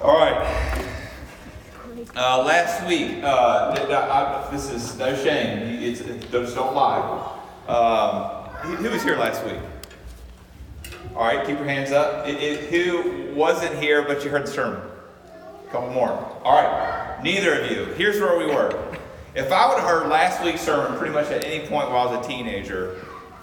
All right. Uh, last week, uh, I- I- this is no shame. It's, it, just don't lie. Um, who was here last week? All right, keep your hands up. It, it, who wasn't here but you heard the sermon? A couple more. All right, neither of you. Here's where we were. If I would have heard last week's sermon pretty much at any point while I was a teenager,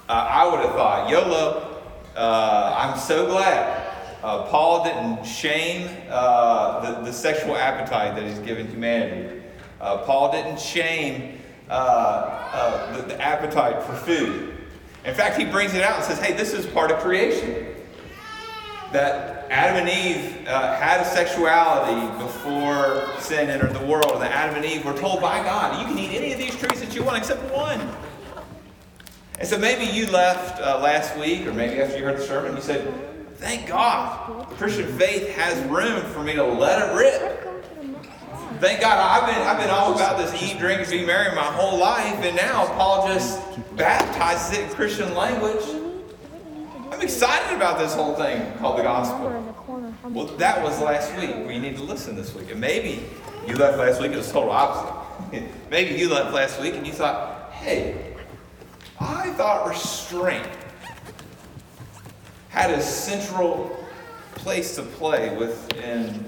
uh, I would have thought, YOLO, uh, I'm so glad uh, Paul didn't shame uh, the, the sexual appetite that he's given humanity. Uh, Paul didn't shame uh, uh, the, the appetite for food. In fact, he brings it out and says, hey, this is part of creation. That Adam and Eve uh, had a sexuality before sin entered the world. And that Adam and Eve were told by God, you can eat any of these trees that you want except one. And so maybe you left last week, or maybe after you heard the sermon, you said, Thank God, the Christian faith has room for me to let it rip. Thank God, I've been, I've been all about this eat, drink, and be merry my whole life, and now Paul just baptizes it in Christian language. I'm excited about this whole thing called the gospel. Well, that was last week. We need to listen this week. And maybe you left last week, it was total opposite. maybe you left last week and you thought, hey, I thought restraint had a central place to play within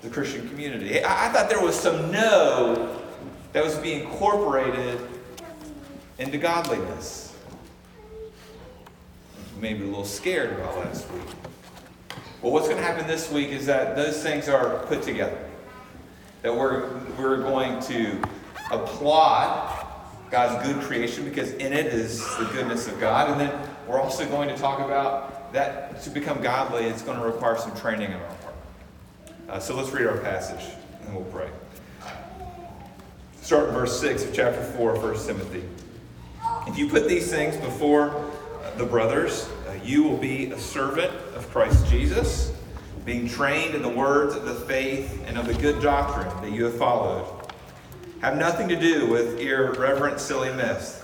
the Christian community. I, I thought there was some no that was being incorporated into godliness. Maybe a little scared about last week. Well, what's going to happen this week is that those things are put together. That we're, we're going to applaud God's good creation because in it is the goodness of God. And then we're also going to talk about that to become godly, it's going to require some training in our heart. Uh, so let's read our passage and we'll pray. Start in verse 6 of chapter 4 of 1 Timothy. If you put these things before the brothers, uh, you will be a servant of Christ Jesus, being trained in the words of the faith and of the good doctrine that you have followed. Have nothing to do with irreverent, silly myths.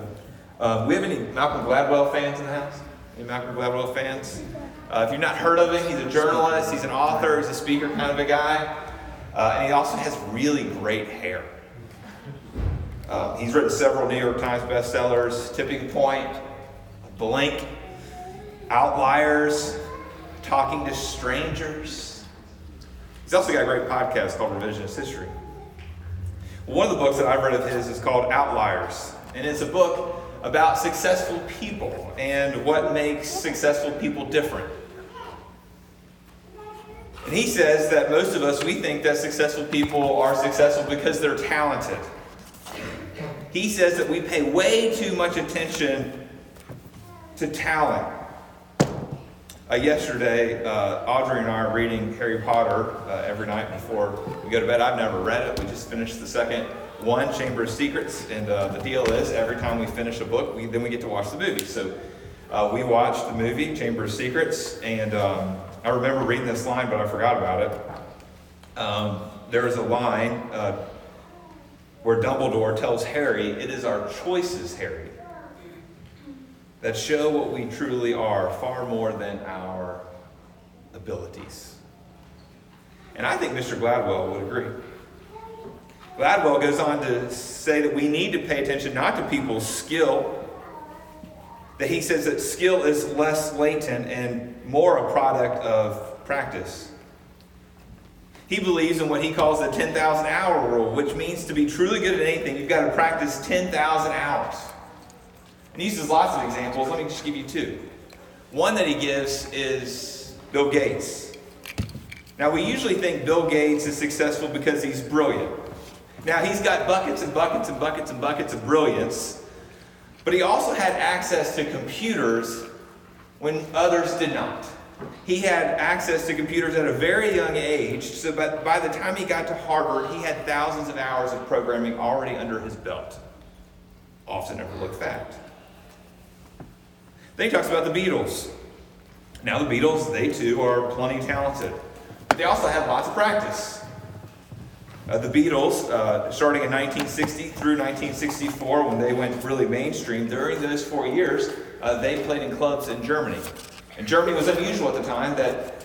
Um, we have any Malcolm Gladwell fans in the house? Any Malcolm Gladwell fans? Uh, if you've not heard of him, he's a journalist, he's an author, he's a speaker kind of a guy, uh, and he also has really great hair. Uh, he's written several New York Times bestsellers Tipping Point, Blink, Outliers, Talking to Strangers. He's also got a great podcast called Revisionist History. One of the books that I've read of his is called Outliers, and it's a book about successful people and what makes successful people different. And he says that most of us, we think that successful people are successful because they're talented. He says that we pay way too much attention to talent. Uh, yesterday, uh, Audrey and I are reading Harry Potter uh, every night before we go to bed. I've never read it. We just finished the second one, Chamber of Secrets, and uh, the deal is every time we finish a book, we, then we get to watch the movie. So uh, we watched the movie, Chamber of Secrets, and um, I remember reading this line, but I forgot about it. Um, there is a line uh, where Dumbledore tells Harry, It is our choices, Harry, that show what we truly are far more than our abilities. And I think Mr. Gladwell would agree. Gladwell goes on to say that we need to pay attention not to people's skill, that he says that skill is less latent and more a product of practice. He believes in what he calls the 10,000 hour rule, which means to be truly good at anything, you've got to practice 10,000 hours. And he uses lots of examples. Let me just give you two. One that he gives is Bill Gates. Now, we usually think Bill Gates is successful because he's brilliant. Now, he's got buckets and buckets and buckets and buckets of brilliance, but he also had access to computers when others did not. He had access to computers at a very young age, so by the time he got to Harvard, he had thousands of hours of programming already under his belt. Often overlooked fact. Then he talks about the Beatles. Now, the Beatles, they too are plenty talented. But they also have lots of practice. Uh, the Beatles, uh, starting in 1960 through 1964, when they went really mainstream, during those four years, uh, they played in clubs in Germany. And Germany was unusual at the time that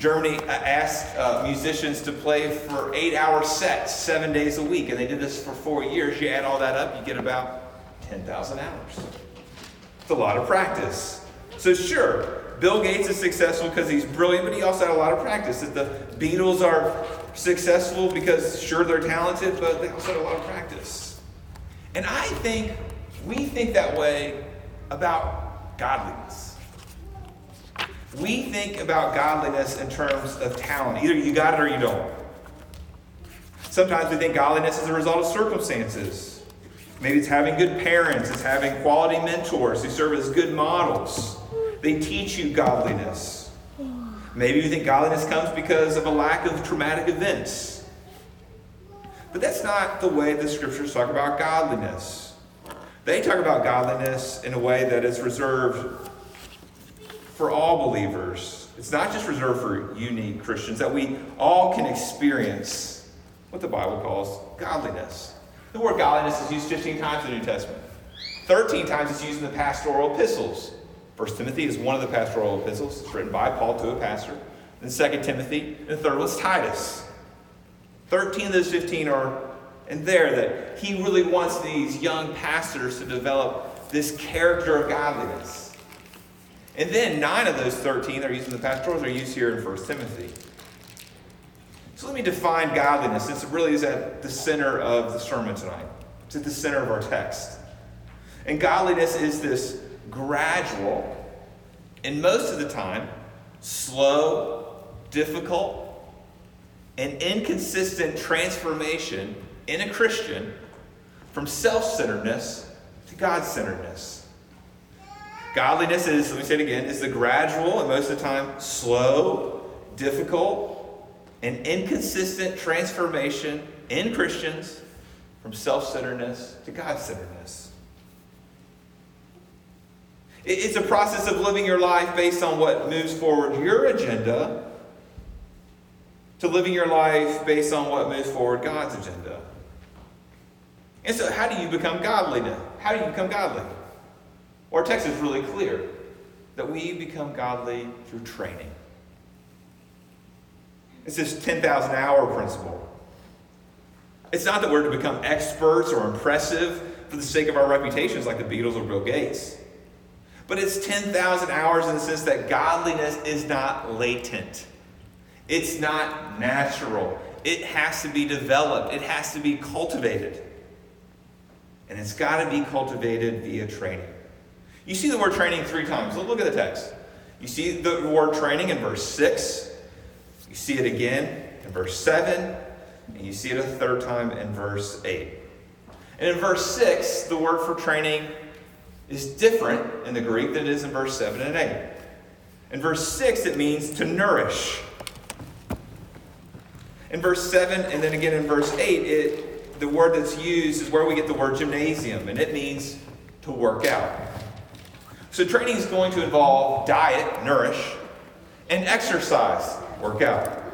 Germany asked uh, musicians to play for eight hour sets, seven days a week. And they did this for four years. You add all that up, you get about 10,000 hours. It's a lot of practice. So, sure, Bill Gates is successful because he's brilliant, but he also had a lot of practice. That the Beatles are successful because, sure, they're talented, but they also had a lot of practice. And I think we think that way about godliness. We think about godliness in terms of talent. Either you got it or you don't. Sometimes we think godliness is a result of circumstances. Maybe it's having good parents, it's having quality mentors who serve as good models. They teach you godliness. Maybe you think godliness comes because of a lack of traumatic events. But that's not the way the scriptures talk about godliness. They talk about godliness in a way that is reserved for all believers. It's not just reserved for unique Christians, that we all can experience what the Bible calls godliness. The word godliness is used 15 times in the New Testament. 13 times it's used in the pastoral epistles. First Timothy is one of the pastoral epistles. It's written by Paul to a pastor. Then Second Timothy, and the third was Titus. 13 of those 15 are in there that he really wants these young pastors to develop this character of godliness. And then nine of those 13 that are used in the pastorals are used here in 1 Timothy. So let me define godliness since it really is at the center of the sermon tonight. It's at the center of our text. And godliness is this gradual, and most of the time, slow, difficult, and inconsistent transformation in a Christian from self centeredness to God centeredness. Godliness is, let me say it again, is the gradual and most of the time slow, difficult, and inconsistent transformation in Christians from self centeredness to God centeredness. It's a process of living your life based on what moves forward your agenda to living your life based on what moves forward God's agenda. And so, how do you become godly now? How do you become godly? Our text is really clear that we become godly through training. It's this 10,000 hour principle. It's not that we're to become experts or impressive for the sake of our reputations like the Beatles or Bill Gates. But it's 10,000 hours in the sense that godliness is not latent. It's not natural. It has to be developed. It has to be cultivated. And it's got to be cultivated via training. You see the word training three times. Look at the text. You see the word training in verse 6. You see it again in verse 7. And you see it a third time in verse 8. And in verse 6, the word for training is different in the Greek than it is in verse 7 and 8. In verse 6, it means to nourish. In verse 7 and then again in verse 8, it, the word that's used is where we get the word gymnasium, and it means to work out. So training is going to involve diet, nourish, and exercise, work out.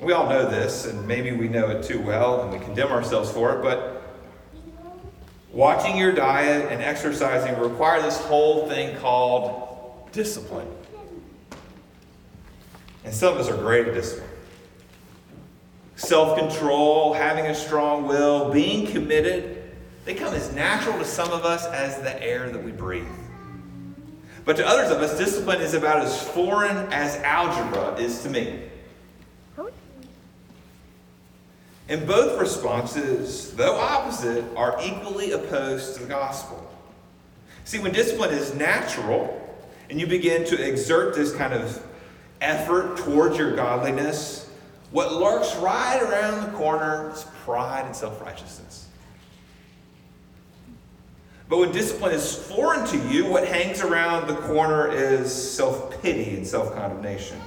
We all know this, and maybe we know it too well, and we condemn ourselves for it, but Watching your diet and exercising require this whole thing called discipline. And some of us are great at discipline. Self control, having a strong will, being committed, they come as natural to some of us as the air that we breathe. But to others of us, discipline is about as foreign as algebra is to me. And both responses, though opposite, are equally opposed to the gospel. See, when discipline is natural and you begin to exert this kind of effort towards your godliness, what lurks right around the corner is pride and self righteousness. But when discipline is foreign to you, what hangs around the corner is self pity and self condemnation.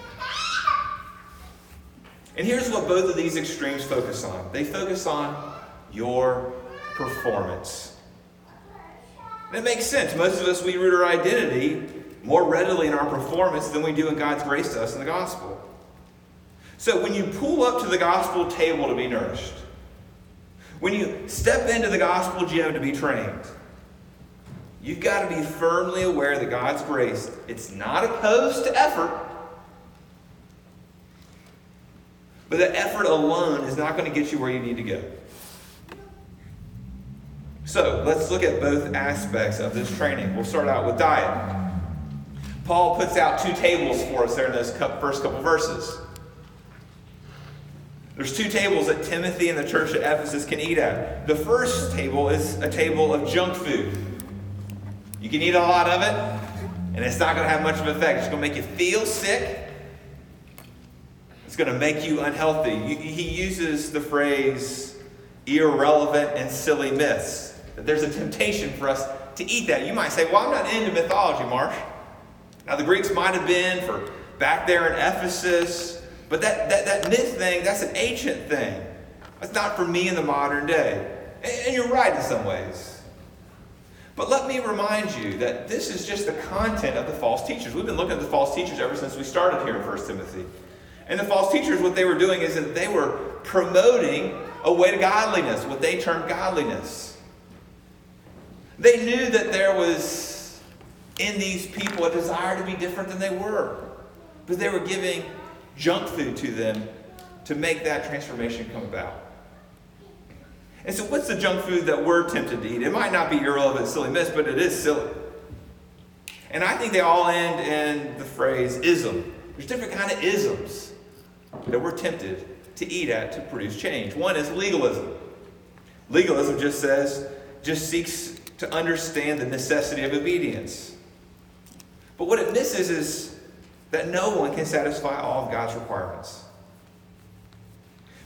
And here's what both of these extremes focus on they focus on your performance. And it makes sense. Most of us, we root our identity more readily in our performance than we do in God's grace to us in the gospel. So when you pull up to the gospel table to be nourished, when you step into the gospel gym to be trained, you've got to be firmly aware that God's grace, it's not opposed to effort. But that effort alone is not going to get you where you need to go. So let's look at both aspects of this training. We'll start out with diet. Paul puts out two tables for us there in those first couple verses. There's two tables that Timothy and the church at Ephesus can eat at. The first table is a table of junk food. You can eat a lot of it, and it's not going to have much of an effect. It's going to make you feel sick. Going to make you unhealthy. He uses the phrase irrelevant and silly myths. There's a temptation for us to eat that. You might say, Well, I'm not into mythology, Marsh. Now, the Greeks might have been for back there in Ephesus, but that, that, that myth thing, that's an ancient thing. That's not for me in the modern day. And you're right in some ways. But let me remind you that this is just the content of the false teachers. We've been looking at the false teachers ever since we started here in 1 Timothy. And the false teachers, what they were doing is that they were promoting a way to godliness, what they termed godliness. They knew that there was in these people a desire to be different than they were. But they were giving junk food to them to make that transformation come about. And so, what's the junk food that we're tempted to eat? It might not be irrelevant, silly myths, but it is silly. And I think they all end in the phrase ism. There's different kind of isms that we're tempted to eat at to produce change. One is legalism. Legalism just says, just seeks to understand the necessity of obedience. But what it misses is that no one can satisfy all of God's requirements.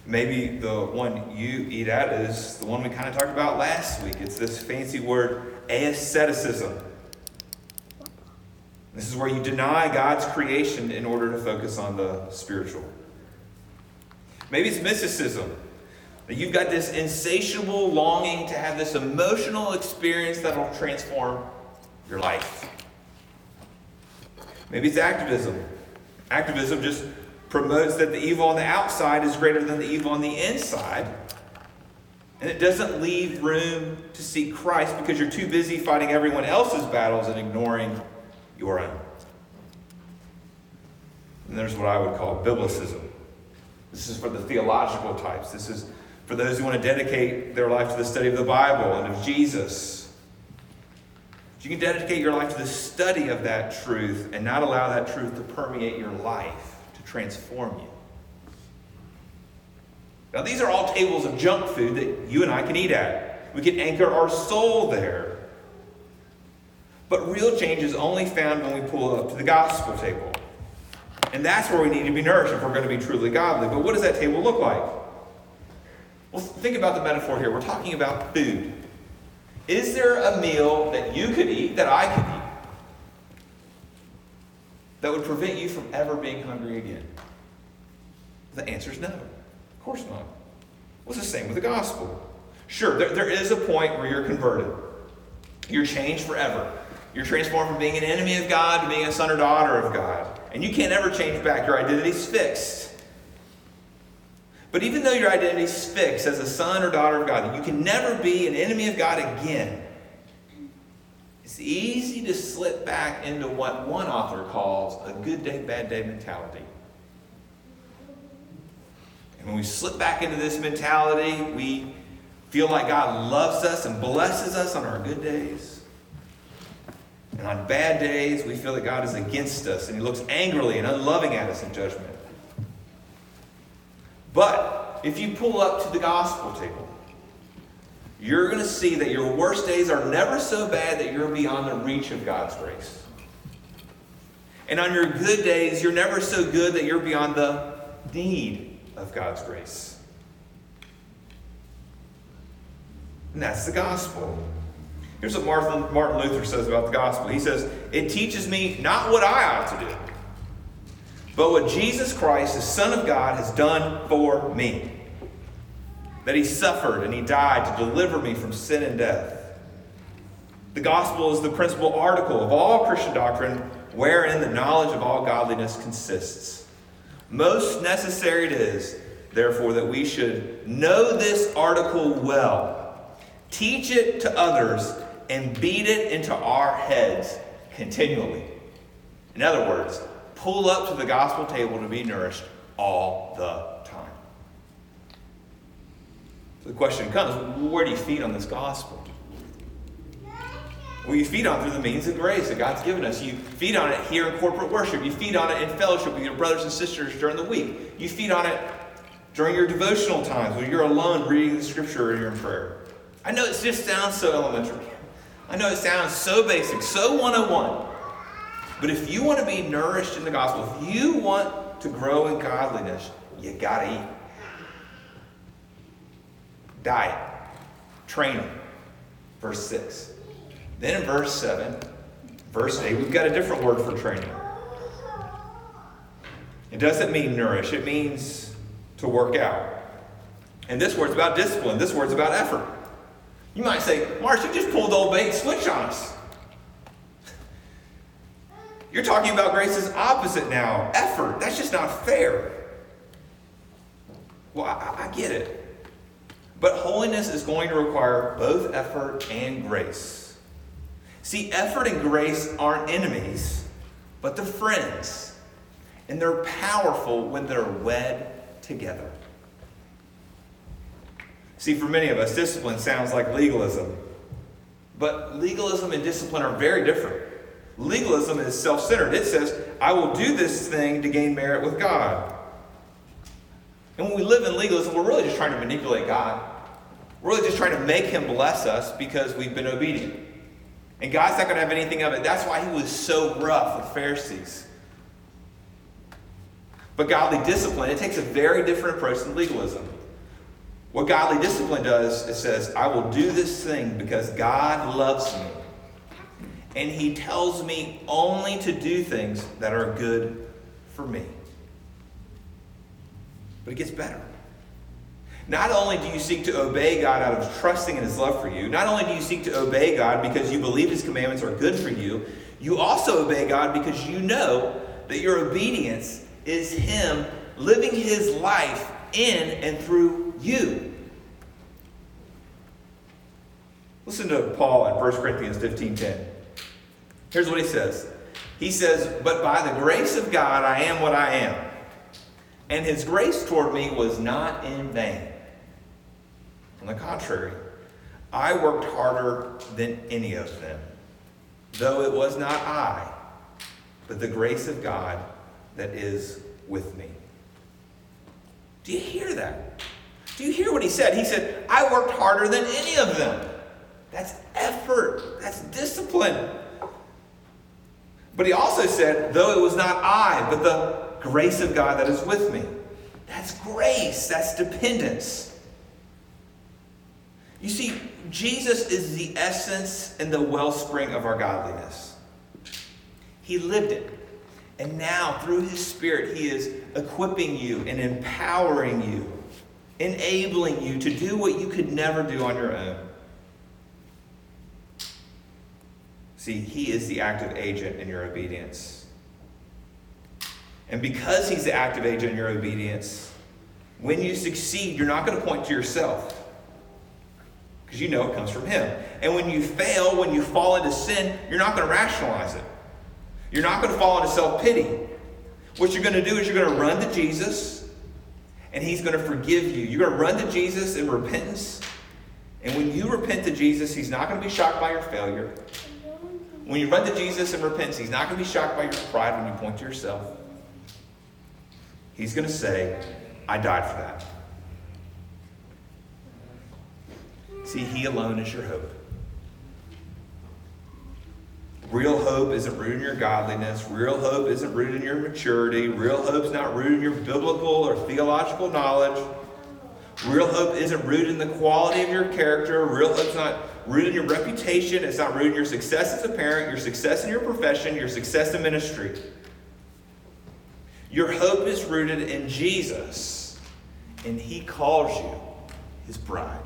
Maybe the one you eat at is the one we kind of talked about last week. It's this fancy word, asceticism. This is where you deny God's creation in order to focus on the spiritual. Maybe it's mysticism. You've got this insatiable longing to have this emotional experience that will transform your life. Maybe it's activism. Activism just promotes that the evil on the outside is greater than the evil on the inside. And it doesn't leave room to seek Christ because you're too busy fighting everyone else's battles and ignoring your own. And there's what I would call biblicism. This is for the theological types. This is for those who want to dedicate their life to the study of the Bible and of Jesus. You can dedicate your life to the study of that truth and not allow that truth to permeate your life to transform you. Now, these are all tables of junk food that you and I can eat at. We can anchor our soul there. But real change is only found when we pull up to the gospel table. And that's where we need to be nourished if we're going to be truly godly. But what does that table look like? Well, think about the metaphor here. We're talking about food. Is there a meal that you could eat, that I could eat, that would prevent you from ever being hungry again? The answer is no. Of course not. Well, it's the same with the gospel. Sure, there, there is a point where you're converted. You're changed forever. You're transformed from being an enemy of God to being a son or daughter of God. And you can't ever change back. Your identity's fixed. But even though your identity's fixed as a son or daughter of God, you can never be an enemy of God again. It's easy to slip back into what one author calls a good day, bad day mentality. And when we slip back into this mentality, we feel like God loves us and blesses us on our good days. And on bad days, we feel that God is against us and He looks angrily and unloving at us in judgment. But if you pull up to the gospel table, you're going to see that your worst days are never so bad that you're beyond the reach of God's grace. And on your good days, you're never so good that you're beyond the need of God's grace. And that's the gospel. Here's what Martin Luther says about the gospel. He says, It teaches me not what I ought to do, but what Jesus Christ, the Son of God, has done for me. That he suffered and he died to deliver me from sin and death. The gospel is the principal article of all Christian doctrine, wherein the knowledge of all godliness consists. Most necessary it is, therefore, that we should know this article well, teach it to others, and beat it into our heads continually. In other words, pull up to the gospel table to be nourished all the time. So the question comes where do you feed on this gospel? Well, you feed on through the means of grace that God's given us. You feed on it here in corporate worship. You feed on it in fellowship with your brothers and sisters during the week. You feed on it during your devotional times when you're alone reading the scripture or you're in prayer. I know it just sounds so elementary. I know it sounds so basic, so 101. But if you want to be nourished in the gospel, if you want to grow in godliness, you got to eat. Diet, training, verse 6. Then in verse 7, verse 8, we've got a different word for training. It doesn't mean nourish, it means to work out. And this word's about discipline, this word's about effort. You might say, Marsh, you just pulled the old bait switch on us. You're talking about grace's opposite now effort. That's just not fair. Well, I, I get it. But holiness is going to require both effort and grace. See, effort and grace aren't enemies, but they're friends. And they're powerful when they're wed together. See, for many of us, discipline sounds like legalism. But legalism and discipline are very different. Legalism is self centered. It says, I will do this thing to gain merit with God. And when we live in legalism, we're really just trying to manipulate God. We're really just trying to make Him bless us because we've been obedient. And God's not going to have anything of it. That's why He was so rough with Pharisees. But godly discipline, it takes a very different approach than legalism. What godly discipline does, it says, I will do this thing because God loves me. And He tells me only to do things that are good for me. But it gets better. Not only do you seek to obey God out of trusting in His love for you, not only do you seek to obey God because you believe His commandments are good for you, you also obey God because you know that your obedience is Him living His life in and through you. Listen to Paul in 1 Corinthians 15:10. Here's what he says. He says, "But by the grace of God I am what I am, and his grace toward me was not in vain. On the contrary, I worked harder than any of them, though it was not I, but the grace of God that is with me." Do you hear that? Do you hear what he said? He said, I worked harder than any of them. That's effort, that's discipline. But he also said, though it was not I, but the grace of God that is with me. That's grace, that's dependence. You see, Jesus is the essence and the wellspring of our godliness. He lived it. And now, through his Spirit, he is equipping you and empowering you enabling you to do what you could never do on your own. See, He is the active agent in your obedience. And because He's the active agent in your obedience, when you succeed, you're not going to point to yourself because you know it comes from Him. And when you fail, when you fall into sin, you're not going to rationalize it. You're not going to fall into self pity. What you're going to do is you're going to run to Jesus and He's going to forgive you. You're going to run to Jesus in repentance. And when you repent to Jesus, He's not going to be shocked by your failure. When you run to Jesus in repentance, He's not going to be shocked by your pride when you point to yourself. He's going to say, I died for that. See, He alone is your hope. Real hope isn't rooted in your godliness. Real hope isn't rooted in your maturity. Real hope's not rooted in your biblical or theological knowledge. Real hope isn't rooted in the quality of your character. Real hope's not rooted in your reputation. It's not rooted in your success as a parent, your success in your profession, your success in ministry. Your hope is rooted in Jesus, and He calls you His bride.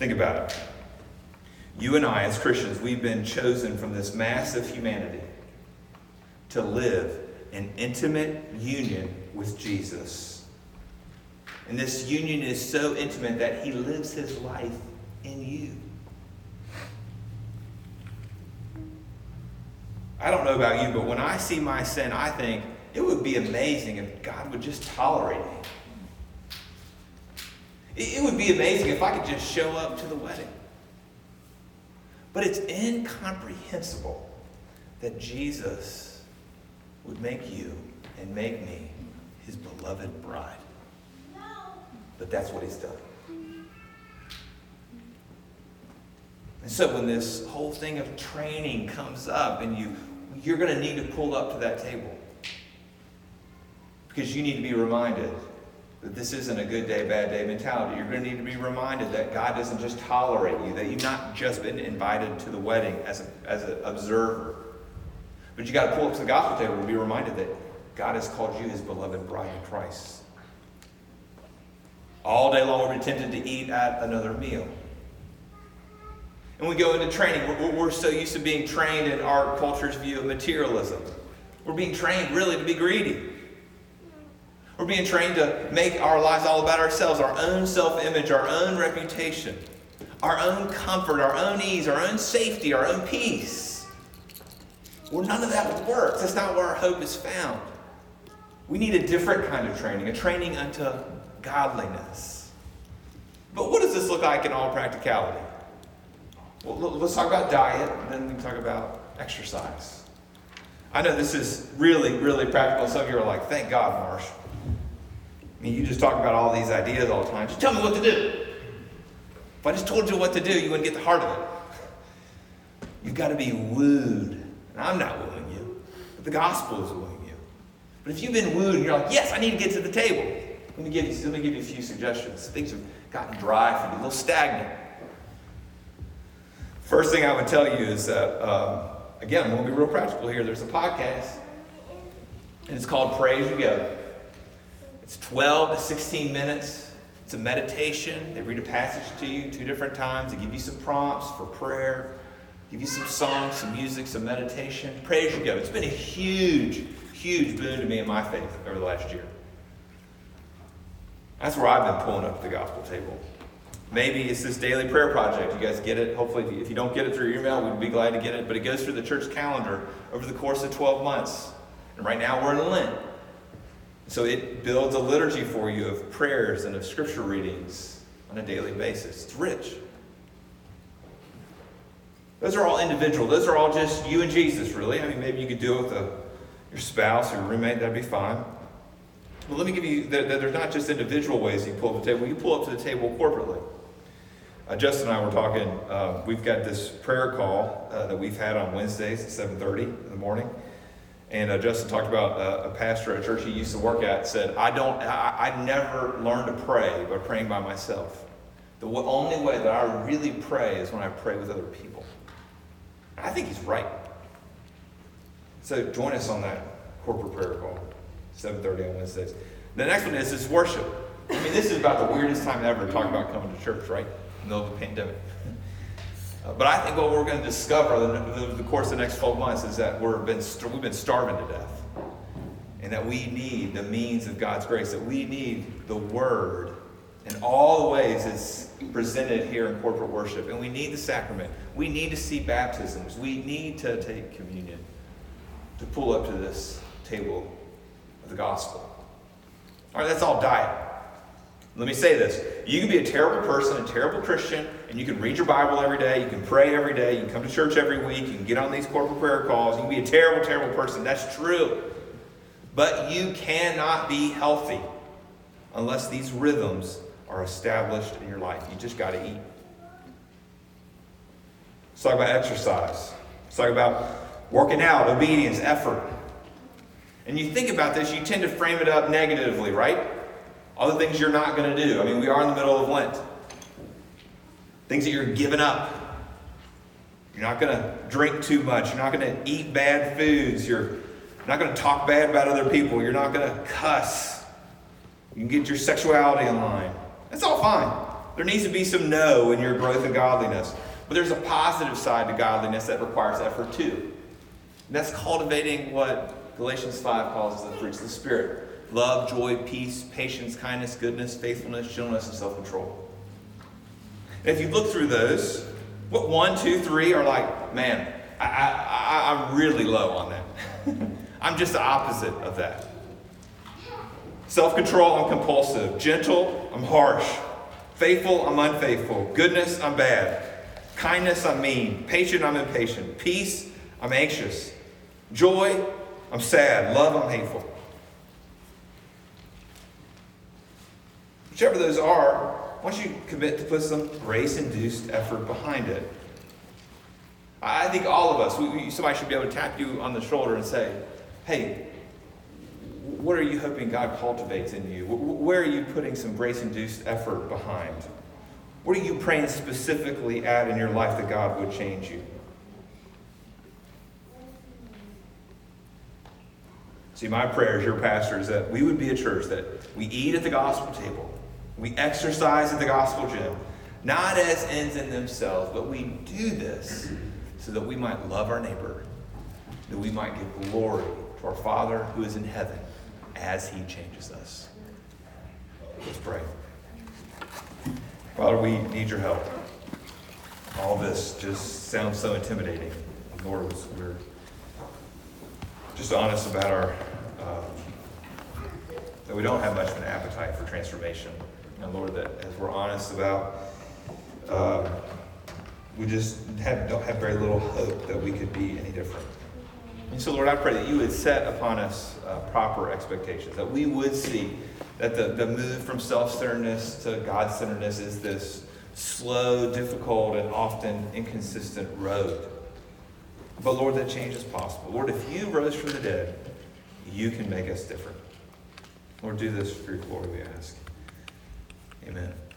Think about it. You and I, as Christians, we've been chosen from this mass of humanity to live in intimate union with Jesus. And this union is so intimate that he lives his life in you. I don't know about you, but when I see my sin, I think it would be amazing if God would just tolerate me. It would be amazing if I could just show up to the wedding. But it's incomprehensible that Jesus would make you and make me his beloved bride. But that's what he's done. And so when this whole thing of training comes up and you you're going to need to pull up to that table. Because you need to be reminded that this isn't a good day, bad day mentality. You're going to need to be reminded that God doesn't just tolerate you, that you've not just been invited to the wedding as, a, as an observer. But you got to pull up to the gospel table and be reminded that God has called you his beloved bride in Christ. All day long, we're tempted to eat at another meal. And we go into training. We're, we're so used to being trained in our culture's view of materialism. We're being trained really to be greedy. We're being trained to make our lives all about ourselves, our own self image, our own reputation, our own comfort, our own ease, our own safety, our own peace. Well, none of that works. That's not where our hope is found. We need a different kind of training, a training unto godliness. But what does this look like in all practicality? Well, let's talk about diet, and then we can talk about exercise. I know this is really, really practical. Some of you are like, thank God, Marsh. I mean, you just talk about all these ideas all the time. Just tell me what to do. If I just told you what to do, you wouldn't get the heart of it. You've got to be wooed. And I'm not wooing you, but the gospel is wooing you. But if you've been wooed and you're like, yes, I need to get to the table, let me give you, let me give you a few suggestions. Things have gotten dry for you, a little stagnant. First thing I would tell you is that, um, again, to be real practical here. There's a podcast, and it's called You Go. It's 12 to 16 minutes. It's a meditation. They read a passage to you two different times. They give you some prompts for prayer, give you some songs, some music, some meditation. Pray as you go. It's been a huge, huge boon to me in my faith over the last year. That's where I've been pulling up the gospel table. Maybe it's this daily prayer project. You guys get it. Hopefully, if you don't get it through your email, we'd be glad to get it. But it goes through the church calendar over the course of 12 months. And right now we're in Lent. So it builds a liturgy for you of prayers and of scripture readings on a daily basis. It's rich. Those are all individual. Those are all just you and Jesus, really. I mean, maybe you could do it with a, your spouse or your roommate. That'd be fine. But let me give you, that there's not just individual ways you pull up the table. You pull up to the table corporately. Uh, Justin and I were talking. Uh, we've got this prayer call uh, that we've had on Wednesdays at 7:30 in the morning. And uh, Justin talked about uh, a pastor at a church he used to work at said, I don't, I, I never learned to pray by praying by myself. The only way that I really pray is when I pray with other people. I think he's right. So join us on that corporate prayer call, 7.30 on Wednesdays. The next one is, is worship. I mean, this is about the weirdest time ever to talk about coming to church, right? In the middle of a pandemic. Uh, but I think what we're going to discover over the course of the next 12 months is that we're been, we've been starving to death. And that we need the means of God's grace, that we need the Word in all the ways it's presented here in corporate worship. And we need the sacrament. We need to see baptisms. We need to take communion to pull up to this table of the gospel. All right, that's all diet. Let me say this. You can be a terrible person, a terrible Christian, and you can read your Bible every day, you can pray every day, you can come to church every week, you can get on these corporate prayer calls, you can be a terrible, terrible person. That's true. But you cannot be healthy unless these rhythms are established in your life. You just got to eat. Let's talk about exercise. Let's talk about working out, obedience, effort. And you think about this, you tend to frame it up negatively, right? All the things you're not going to do. I mean, we are in the middle of Lent. Things that you're giving up. You're not going to drink too much. You're not going to eat bad foods. You're not going to talk bad about other people. You're not going to cuss. You can get your sexuality in line. That's all fine. There needs to be some no in your growth in godliness. But there's a positive side to godliness that requires effort too. And that's cultivating what Galatians 5 calls the fruits of the Spirit love, joy, peace, patience, kindness, goodness, faithfulness, gentleness, and self control. And if you look through those, what one, two, three are like, man, I, I, I, I'm really low on that. I'm just the opposite of that. Self control, I'm compulsive. Gentle, I'm harsh. Faithful, I'm unfaithful. Goodness, I'm bad. Kindness, I'm mean. Patient, I'm impatient. Peace, I'm anxious. Joy, I'm sad. Love, I'm hateful. Whichever those are, once you commit to put some grace induced effort behind it, I think all of us, we, we, somebody should be able to tap you on the shoulder and say, hey, what are you hoping God cultivates in you? Where are you putting some grace induced effort behind? What are you praying specifically at in your life that God would change you? See, my prayer as your pastor is that we would be a church that we eat at the gospel table, we exercise at the gospel gym, not as ends in themselves, but we do this so that we might love our neighbor, that we might give glory to our Father who is in heaven as he changes us. Let's pray. Father, we need your help. All this just sounds so intimidating. Lord, we're just honest about our, um, that we don't have much of an appetite for transformation. And Lord, that as we're honest about, um, we just have, don't have very little hope that we could be any different. And so, Lord, I pray that you would set upon us uh, proper expectations, that we would see that the, the move from self centeredness to God centeredness is this slow, difficult, and often inconsistent road. But, Lord, that change is possible. Lord, if you rose from the dead, you can make us different. Lord, do this for your glory, we ask. Amen.